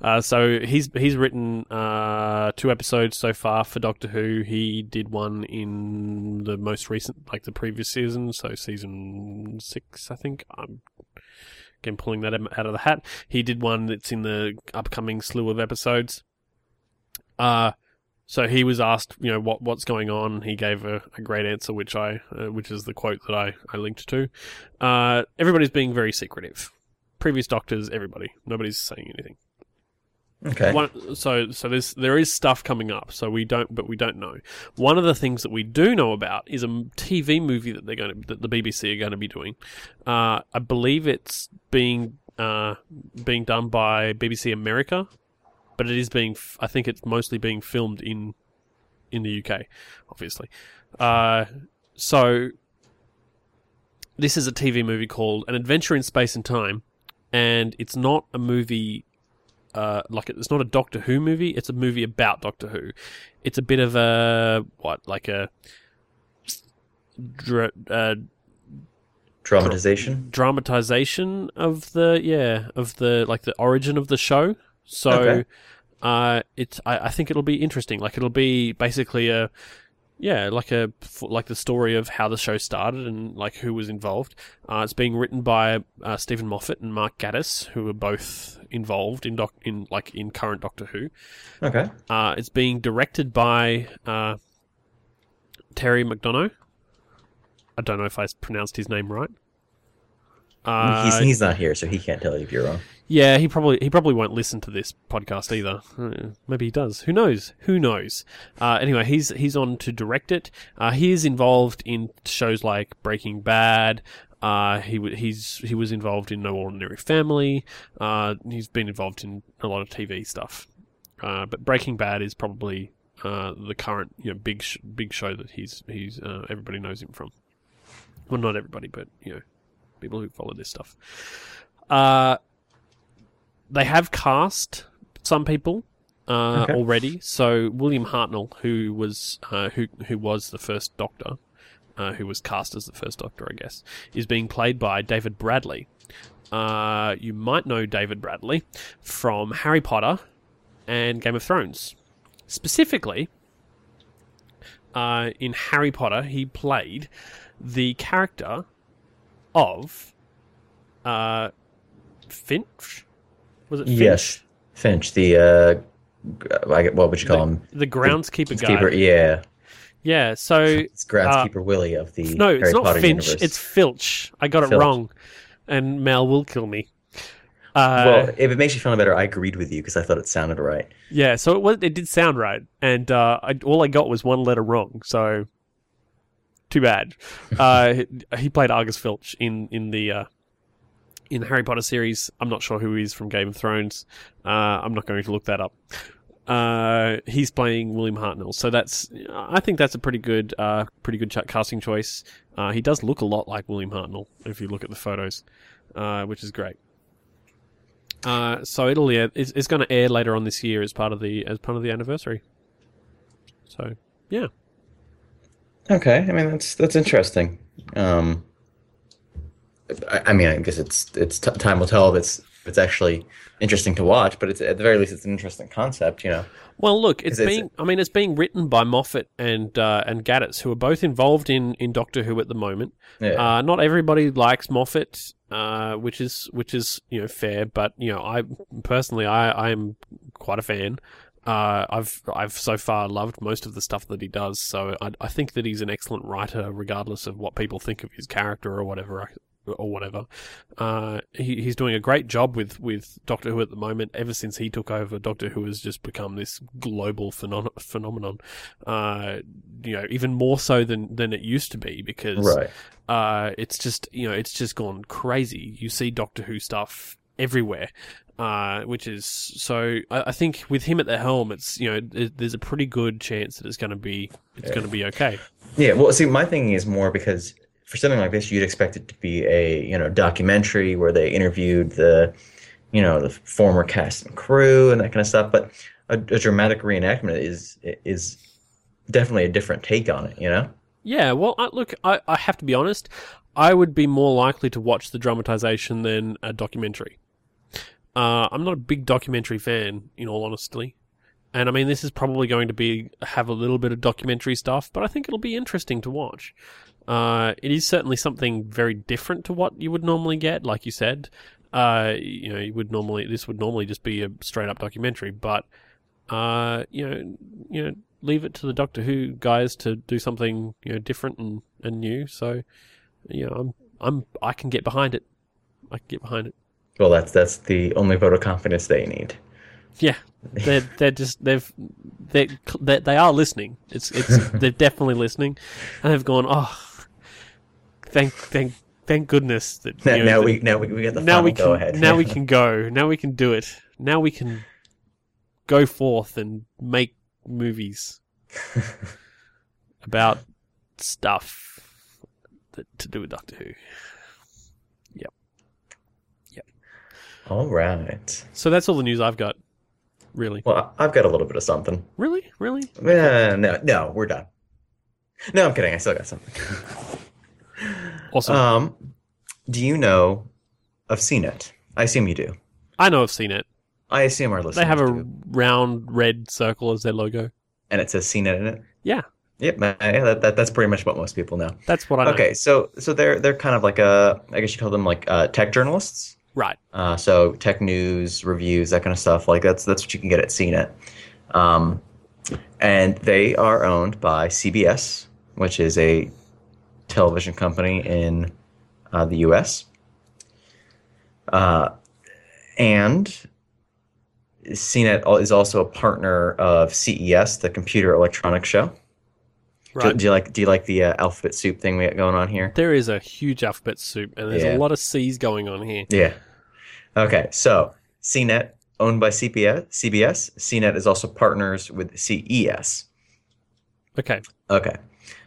Uh, so he's he's written uh, two episodes so far for Doctor Who. He did one in the most recent, like the previous season, so season six, I think. I'm again pulling that out of the hat. He did one that's in the upcoming slew of episodes. Uh so he was asked, you know, what what's going on. He gave a, a great answer, which I, uh, which is the quote that I, I linked to. Uh, everybody's being very secretive. Previous doctors, everybody, nobody's saying anything. Okay. One, so so there's there is stuff coming up. So we don't, but we don't know. One of the things that we do know about is a TV movie that they're going to that the BBC are going to be doing. Uh, I believe it's being uh, being done by BBC America, but it is being. I think it's mostly being filmed in in the UK, obviously. Uh, so this is a TV movie called An Adventure in Space and Time, and it's not a movie uh, like it's not a Doctor Who movie. It's a movie about Doctor Who. It's a bit of a what, like a dra- uh, dramatization, dramatization of the yeah of the like the origin of the show. So, Okay. uh, it's I, I think it'll be interesting. Like it'll be basically a yeah, like a like the story of how the show started and like who was involved. Uh, it's being written by uh, Steven Moffat and Mark Gatiss, who are both involved in doc in like in current Doctor Who. Okay. Uh, it's being directed by uh, Terry McDonough. I don't know if I pronounced his name right. Uh, he's he's not here, so he can't tell you if you're wrong. yeah, he probably he probably won't listen to this podcast either. Uh, Maybe he does. Who knows? Who knows? Uh, anyway, he's he's on to direct it. Uh, he is involved in shows like Breaking Bad. Uh, he he's he was involved in No Ordinary Family. Uh, he's been involved in a lot of TV stuff. Uh, but Breaking Bad is probably uh, the current you know big sh- big show that he's he's uh, everybody knows him from. Well, not everybody, but you know people who follow this stuff. Uh, they have cast some people uh, Okay. already. So William Hartnell, who was uh, who who was the first Doctor, uh, who was cast as the first Doctor, I guess, is being played by David Bradley. Uh, you might know David Bradley from Harry Potter and Game of Thrones. Specifically, uh, in Harry Potter, he played the character of uh, Finch. Was it Finch? Yes, Finch, the uh, I get- what would you call him? The groundskeeper guy. Keeper, yeah, Yeah, so it's groundskeeper Willie of the no, it's not Potter Finch, universe. it's Filch. I got it wrong, and Mal will kill me. Uh, well, if it makes you feel better, I agreed with you because I thought it sounded right. yeah, so it was, it did sound right, and uh, I, all I got was one letter wrong. So too bad. uh, he, played Argus Filch in in the uh, in the Harry Potter series. I'm not sure who he is from Game of Thrones. Uh, I'm not going to look that up. Uh, he's playing William Hartnell, so that's I think that's a pretty good, uh, pretty good casting choice. Uh, he does look a lot like William Hartnell if you look at the photos, which is great. So it'll it's, it's going to air later on this year as part of the as part of the anniversary. So yeah, Okay, I mean that's that's interesting. Um, I, I mean, I guess it's it's t- time will tell if it's if it's actually interesting to watch, but it's at the very least it's an interesting concept, you know. Well, look, it's being. I mean, it's being written by Moffat and uh, and Gatiss, who are both involved in, in Doctor Who at the moment. Yeah. Uh, not everybody likes Moffat, uh, which is which is you know fair, but you know I personally I I am quite a fan. Uh, I've I've so far loved most of the stuff that he does, so I, I think that he's an excellent writer, regardless of what people think of his character or whatever or whatever. Uh, he, he's doing a great job with, with Doctor Who at the moment. Ever since he took over, Doctor Who has just become this global phenon- phenomenon. Uh, you know, even more so than, than it used to be because right. uh, it's just you know it's just gone crazy. You see Doctor Who stuff everywhere, uh, which is so. I, I think with him at the helm, it's you know there- there's a pretty good chance that it's going to be it's Yeah. going to be okay. Yeah, well, see, my thing is more because for something like this, you'd expect it to be a you know documentary where they interviewed the you know the former cast and crew and that kind of stuff. But a, a dramatic reenactment is is definitely a different take on it. You know. Yeah, well, I, look, I, I have to be honest. I would be more likely to watch the dramatization than a documentary. Uh, I'm not a big documentary fan, in all honesty. And I mean, this is probably going to be have a little bit of documentary stuff, but I think it'll be interesting to watch. Uh, it is certainly something very different to what you would normally get, like you said. Uh, you know, you would normally this would normally just be a straight up documentary, but uh, you know, you know, leave it to the Doctor Who guys to do something you know different and, and new. So, you know, I'm I'm I can get behind it. I can get behind it. Well, that's that's the only vote of confidence they need. Yeah, they're they're just they've they they they are listening. It's it's they're definitely listening, and they've gone. Oh, thank thank thank goodness that Now, you know, now that- we now we, we get the now we can go ahead. now we can go now we can do it now we can go forth and make movies about stuff that to do with Doctor Who. All right. So that's all the news I've got. Really, Well, I've got a little bit of something. really, really. Uh, no, no, we're done. No, I'm kidding. I still got something. Awesome. Um, do you know of CNET? I assume you do. I know seen it. I assume our listeners They have a do. round red circle as their logo. and it says CNET in it. Yeah, Yep, uh, yeah, that, that, that's pretty much what most people know. that's what I know. Okay, so so they're they're kind of like a I guess you call them like uh, tech journalists. Right. Uh, so tech news, reviews, that kind of stuff. Like that's that's what you can get at CNET. Um, and they are owned by CBS, which is a television company in uh, the U.S. Uh, and CNET is also a partner of CES, the Computer Electronics Show. Do, Right. do you like do you like the uh, alphabet soup thing we got going on here? There is a huge alphabet soup, and there's Yeah. a lot of C's going on here. Yeah. Okay, so CNET owned by CPS, CBS. CNET is also partners with CES. Okay. Okay.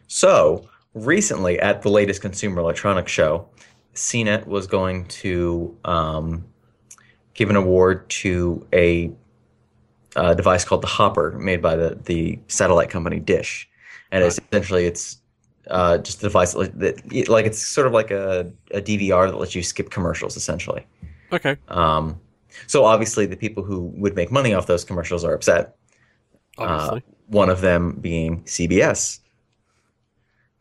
So recently at the latest Consumer Electronics Show, CNET was going to um, give an award to a, uh device called the Hopper, made by the, the satellite company Dish, and Right. essentially it's uh, just a device that, like it's sort of like a, a DVR that lets you skip commercials, essentially. Okay. Um, so obviously, the people who would make money off those commercials are upset. Obviously. One of them being CBS,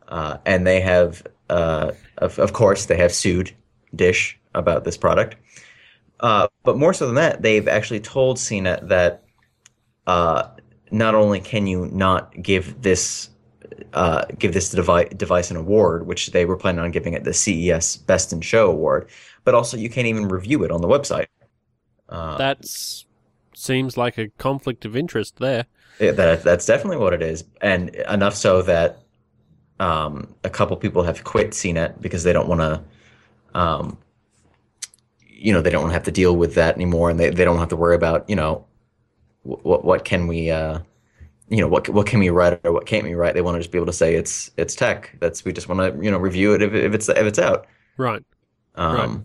uh, and they have, uh, of, of course, they have sued Dish about this product. Uh, but more so than that, they've actually told CNET that uh, not only can you not give this uh, give this device, device an award, which they were planning on giving it the CES Best in Show award, but also you can't even review it on the website. Uh, That's seems like a conflict of interest there. Yeah, that that's definitely what it is, and enough so that um, a couple people have quit CNET because they don't want to, um, you know, they don't want to have to deal with that anymore, and they, they don't have to worry about you know, what what can we, uh, you know, what what can we write or what can't we write. They want to just be able to say it's it's tech. That's we just want to you know review it if, if it's if it's out. Right. Um, Right.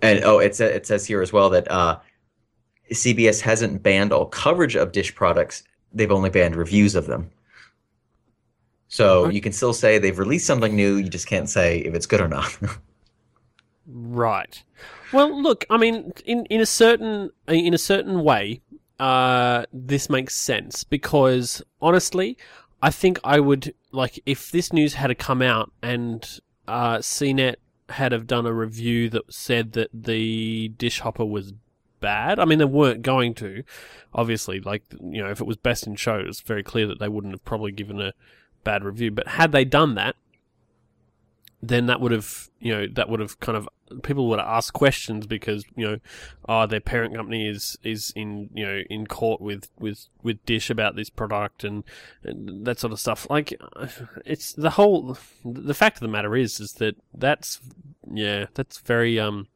And oh, it, it says here as well that uh, CBS hasn't banned all coverage of Dish products. They've only banned reviews of them. So Okay. you can still say they've released something new. You just can't say if it's good or not. Right. Well, look, I mean, in in a certain in a certain way, uh, this makes sense because honestly, I think I would like if this news had come out and uh, CNET had have done a review that said that the dish hopper was bad. I mean, they weren't going to, obviously. Like you know, if it was best in show, it's very clear that they wouldn't have probably given a bad review. But had they done that, then that would have you know that would have kind of people would have asked questions because you know oh their parent company is is in you know in court with with with dish about this product and, and that sort of stuff. Like it's the whole the fact of the matter is is that that's yeah that's very um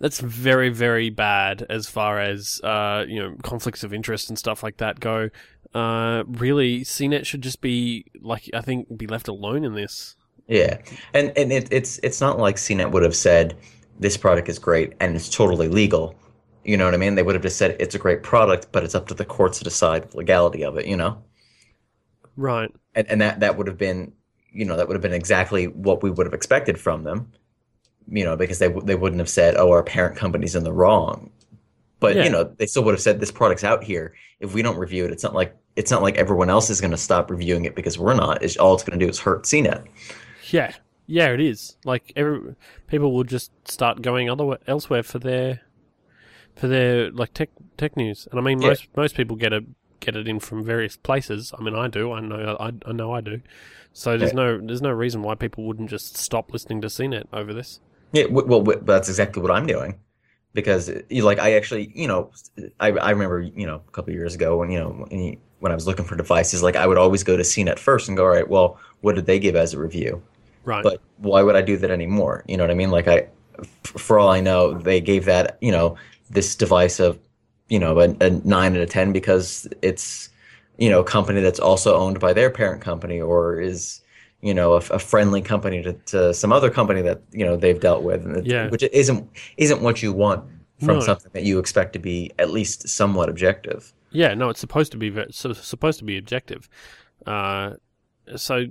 that's very very bad as far as uh you know conflicts of interest and stuff like that go Uh, really, CNET should just be like I think be left alone in this. Yeah, and and it, it's it's not like CNET would have said this product is great and it's totally legal. You know what I mean? They would have just said it's a great product, but it's up to the courts to decide the legality of it. You know, Right. and and that that would have been you know that would have been exactly what we would have expected from them. You know, because they they wouldn't have said, "Oh, our parent company's in the wrong." But Yeah. you know, they still would have said this product's out here. If we don't review it, it's not like it's not like everyone else is going to stop reviewing it because we're not. It's all it's going to do is hurt CNET. Yeah. Yeah, it is. Like every people will just start going other elsewhere for their for their like tech tech news. And I mean Yeah. most most people get it get it in from various places. I mean I do. I know I, I know I do. So there's Yeah. no there's no reason why people wouldn't just stop listening to CNET over this. Yeah, well, that's exactly what I'm doing. Because, you like, I actually, you know, I, I remember, you know, a couple of years ago when, you know, when, I was looking for devices, like, I would always go to CNET first and go, all right, well, what did they give as a review? Right. But why would I do that anymore? You know what I mean? Like, I, for all I know, they gave that, you know, this device of, you know, a, a nine out of 10 because it's, you know, a company that's also owned by their parent company or is, you know, a, a friendly company to, to some other company that you know they've dealt with, and it- Yeah. which isn't isn't what you want from No. something that you expect to be at least somewhat objective. Yeah, no, it's supposed to be so supposed to be objective. Uh, so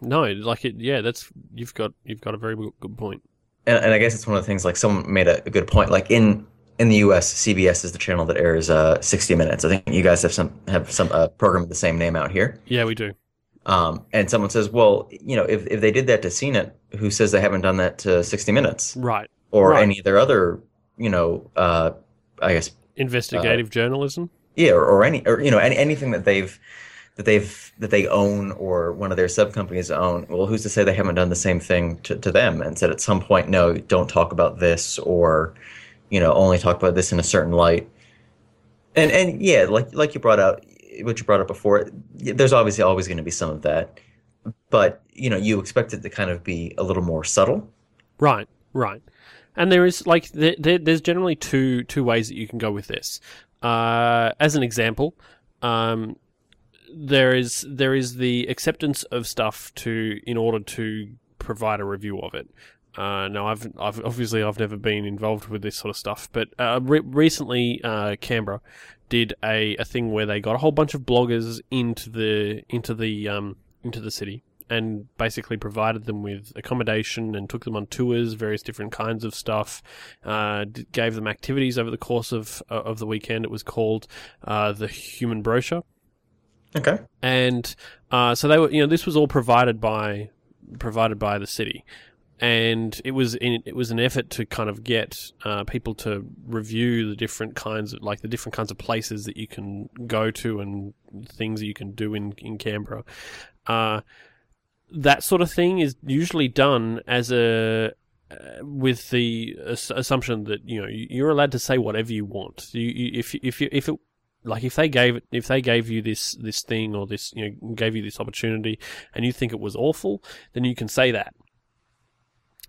no, like it. Yeah, that's you've got you've got a very good good point. And, and I guess it's one of the things. Like someone made a, a good point. Like in in the U.S., CBS is the channel that airs uh, 60 Minutes. I think you guys have some have some uh, program with the same name out here. Yeah, we do. Um, and someone says, well, you know, if if they did that to CNET, who says they haven't done that to 60 Minutes Right. or Right. any of their other, you know, uh, I guess Investigative journalism. Yeah, or, or any, or you know, any, anything that they've that they've that they own or one of their sub companies own. Well, who's to say they haven't done the same thing to, to them and said at some point, no, don't talk about this, or you know, only talk about this in a certain light. And and yeah, like like you brought out, what you brought up before, there's obviously always going to be some of that, but you know, you expect it to kind of be a little more subtle. Right, right. And there is like there, there, there's generally two two ways that you can go with this. Uh, as an example, um, there is there is the acceptance of stuff to in order to provide a review of it. Uh, now, I've, I've obviously I've never been involved with this sort of stuff, but uh, re- recently uh, Canberra did a, a thing where they got a whole bunch of bloggers into the into the um, into the city and basically provided them with accommodation and took them on tours, various different kinds of stuff. Uh, d- gave them activities over the course of uh, of the weekend. It was called uh, the Human Brochure, Okay. and uh, so they were. You know, this was all provided by provided by the city. And it was in, it was an effort to kind of get uh, people to review the different kinds of like the different kinds of places that you can go to and things that you can do in in Canberra. Uh, that sort of thing is usually done as a uh, with the ass- assumption that you know you- you're allowed to say whatever you want. You, you, if if you, if it like if they gave it if they gave you this this thing or this you know gave you this opportunity and you think it was awful, then you can say that.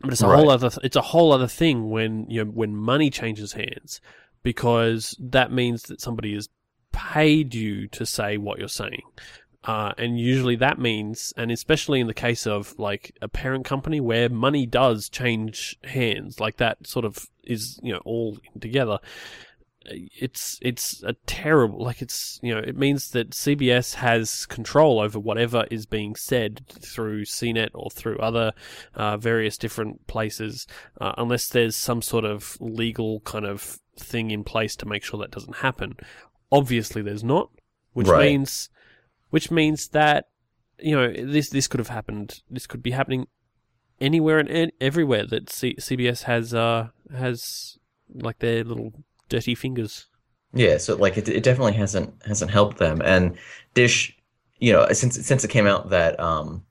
But it's a Right. whole other it's a whole other thing when you know when money changes hands because that means that somebody has paid you to say what you're saying. Uh, and usually that means, and especially in the case of like a parent company where money does change hands, like that sort of is, you know, all together. It's, it's a terrible, like it's, you know, it means that CBS has control over whatever is being said through CNET or through other, uh, various different places, uh, unless there's some sort of legal kind of thing in place to make sure that doesn't happen. Obviously there's not, which Right. means which means that you know this this could have happened. This could be happening anywhere and an- everywhere that C- CBS has uh has like their little dirty fingers. Yeah, so like it, it definitely hasn't hasn't helped them. And Dish, you know, since since it came out that um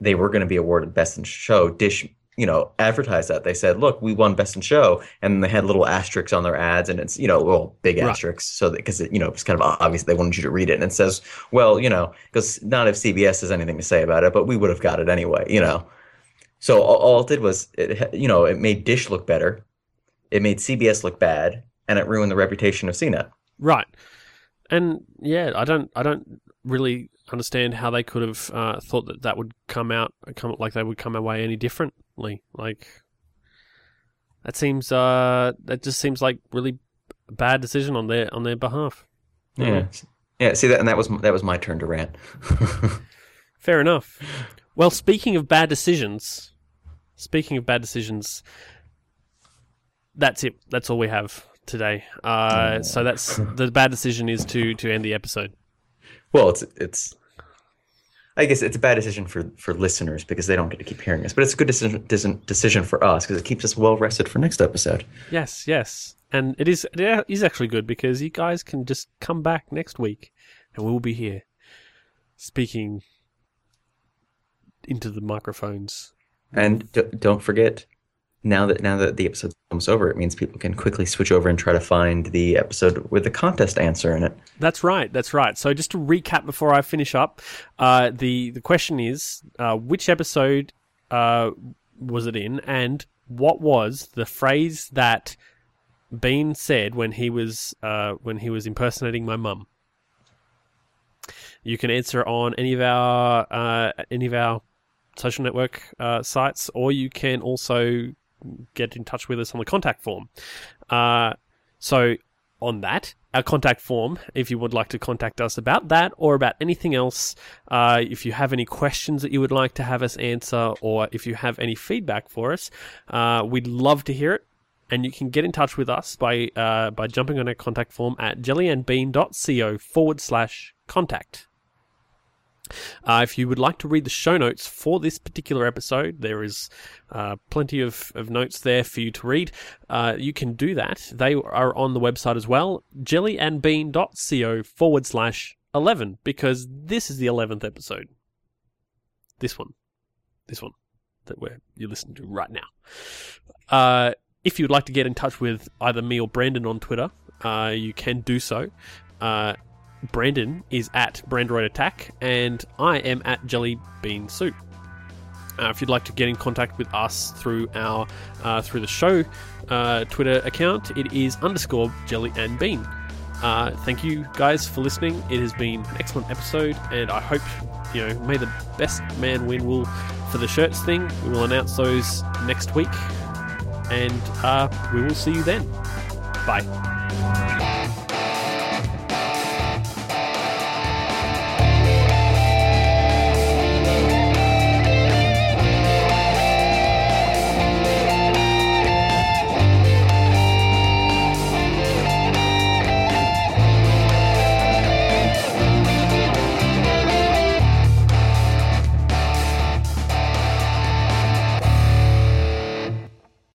they were going to be awarded Best in Show, Dish, you know, advertised that. They said, "Look, we won Best in Show," and they had little asterisks on their ads, and it's you know, well, big Right. asterisks, so because you know it's kind of obvious they wanted you to read it, and it says, "Well, you know, because not if CBS has anything to say about it, but we would have got it anyway," you know. So all, all it did was, it, you know, it made Dish look better, it made CBS look bad, and it ruined the reputation of CNET. Right. And yeah, I don't, I don't really understand how they could have uh, thought that that would come out, come like they would come away any differently. Like that seems, uh, that just seems like really bad decision on their on their behalf. Yeah, yeah. See that, and that was that was my turn to rant. Fair enough. Well, speaking of bad decisions, speaking of bad decisions, that's it. That's all we have today. Uh, so that's the bad decision is to to end the episode. Well, it's it's. I guess it's a bad decision for, for listeners because they don't get to keep hearing us, but it's a good decision decision for us because it keeps us well rested for next episode. Yes, yes, and it is it is actually good because you guys can just come back next week, and we'll be here speaking into the microphones. And d- don't forget, now that now that the episode's almost over, it means people can quickly switch over and try to find the episode with the contest answer in it. That's right. That's right. So just to recap before I finish up, uh, the the question is, uh, which episode uh, was it in, and what was the phrase that Bean said when he was uh, when he was impersonating my mum? You can answer on any of our uh, any of our social network uh, sites, or you can also get in touch with us on the contact form. Uh, so, on that, our contact form, if you would like to contact us about that or about anything else, uh, if you have any questions that you would like to have us answer, or if you have any feedback for us, uh, we'd love to hear it. And you can get in touch with us by uh, by jumping on our contact form at jellyandbean.co forward slash contact. Uh, if you would like to read the show notes for this particular episode, there is uh, plenty of, of notes there for you to read. Uh, you can do that. They are on the website as well, jellyandbean.co forward slash 11, because this is the 11th episode. This one. This one that we're, you're listening to right now. Uh, if you'd like to get in touch with either me or Brandon on Twitter, uh, you can do so. Brandon is at Brandroid Attack, and I am at Jelly Bean Soup. Uh, if you'd like to get in contact with us through our uh, through the show uh, Twitter account, it is underscore Jelly and Bean. Uh, thank you guys for listening. It has been an excellent episode, and I hope you know may the best man win. Will for the shirts thing. We will announce those next week, and uh, we will see you then. Bye.